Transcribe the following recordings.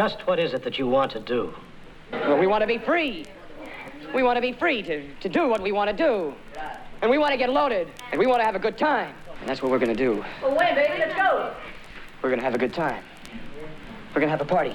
Just what is it that you want to do? Well, we want to be free. We want to be free to, to do what we want to do. And we want to get loaded. And we want to have a good time. And that's what we're going to do. Well, wait, baby, let's go. We're going to have a good time. We're going to have a party.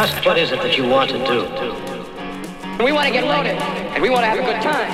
Just what is it that you want to do? We want to get loaded, and we want to have a good time.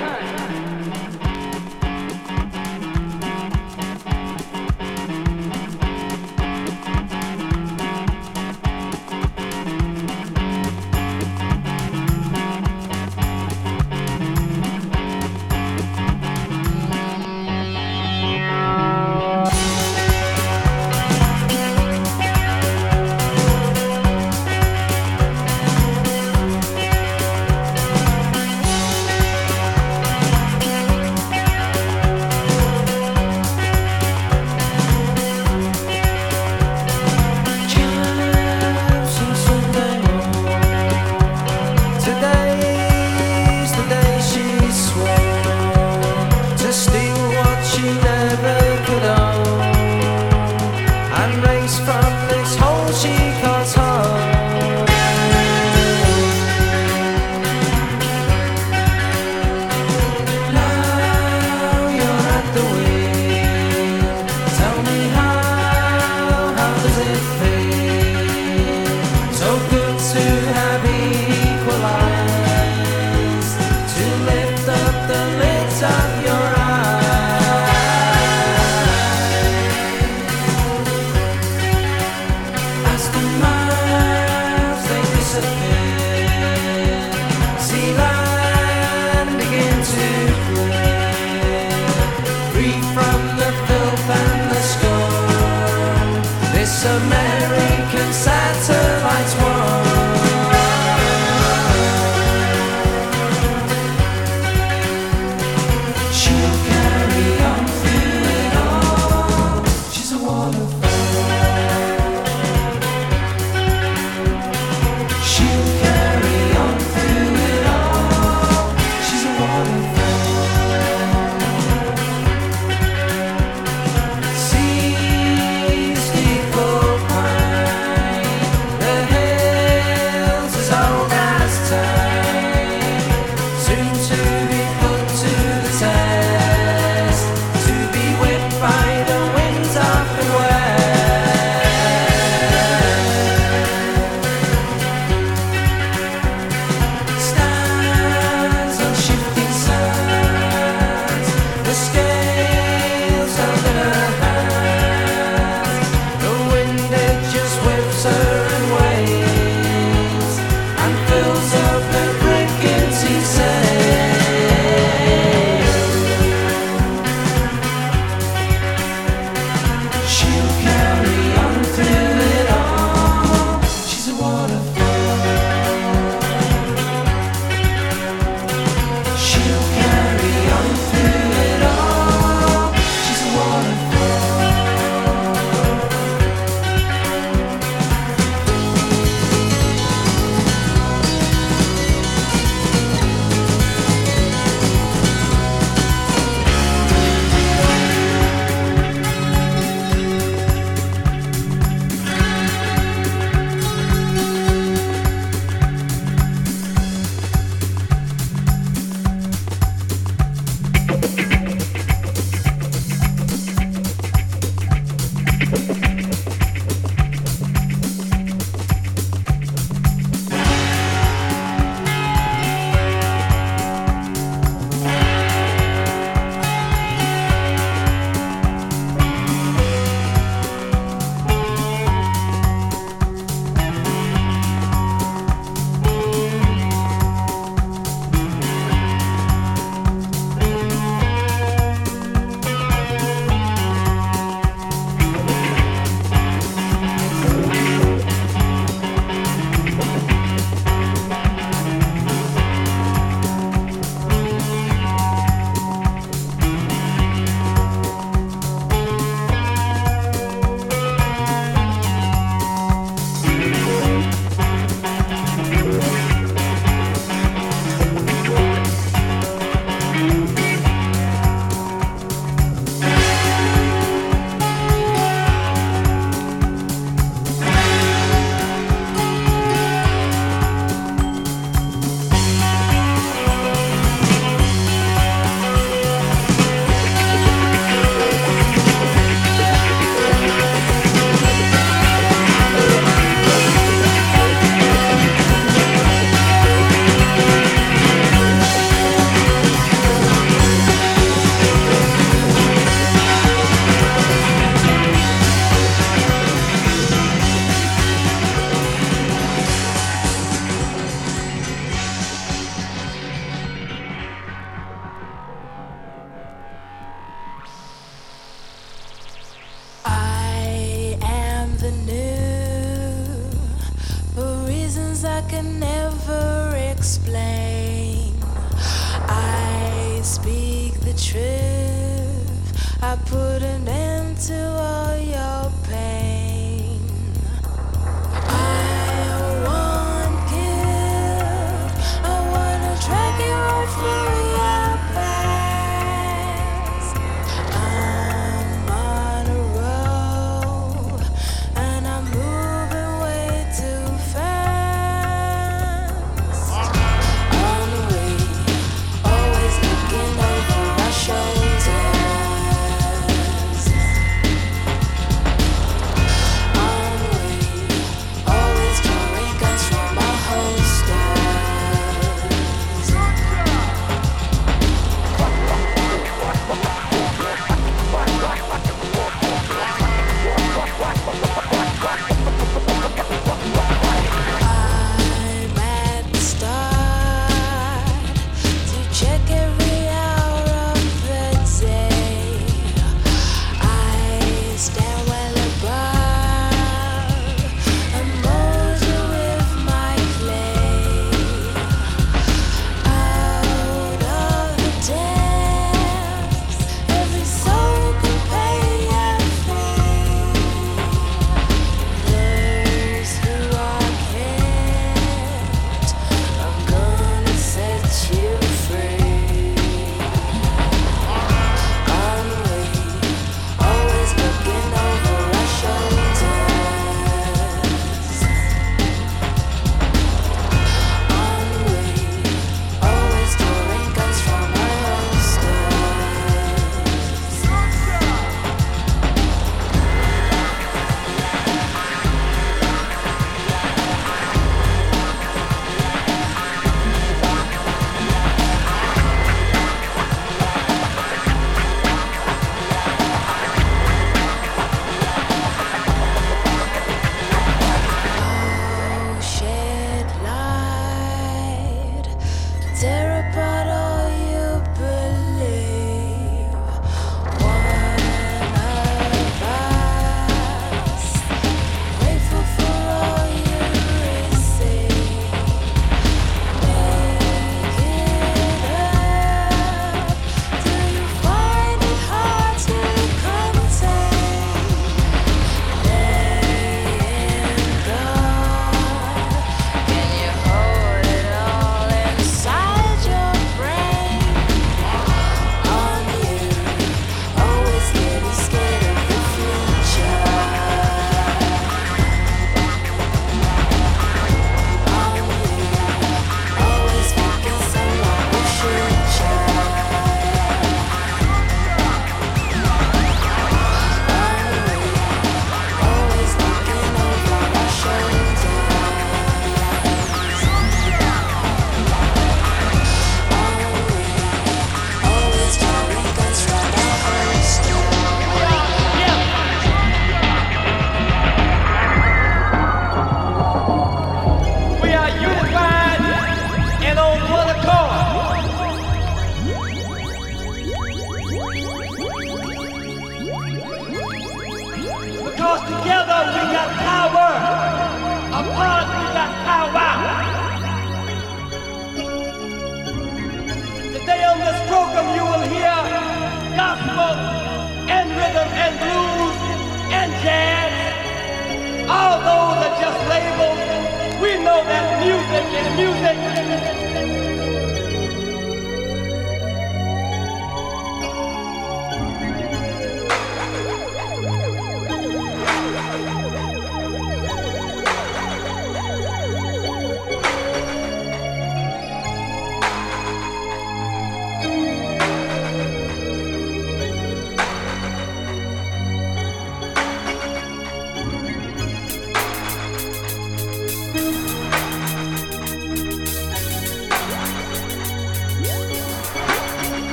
I can never explain. I speak the truth. I put an end to all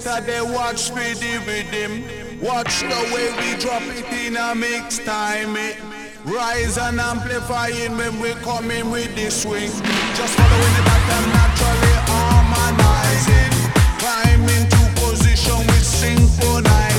center, they watch me with them. Watch the way we drop it in a mix time. It. Rise and amplifying when we come in with the swing. Just following the pattern naturally harmonizing. Climbing to position with synchronize.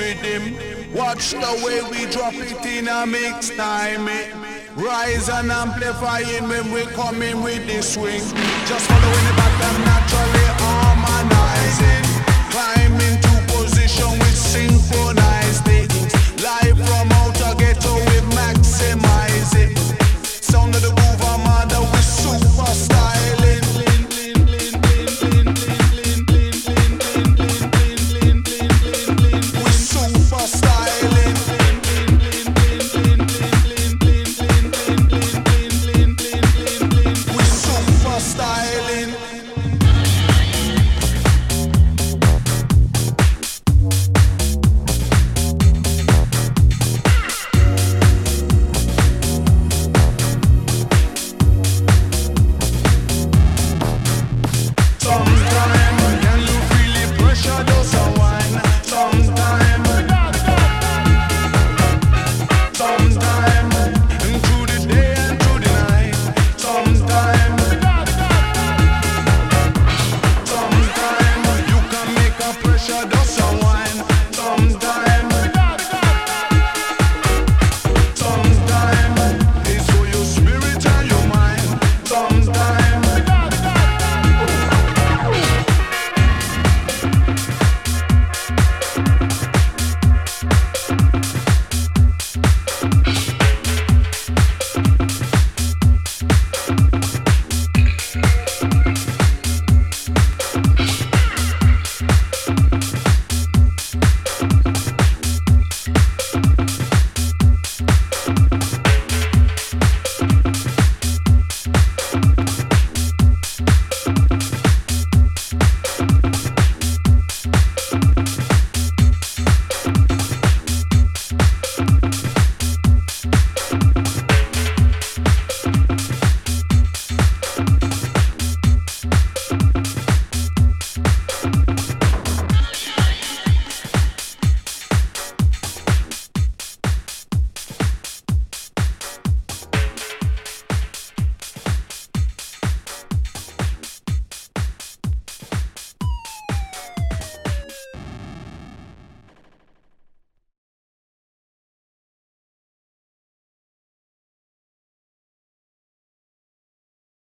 rhythm. Watch the way we drop it in a mix time. Eh? Rise and amplify it when we come in with the swing. Just following the pattern naturally harmonizing. Climb into position with synchronize.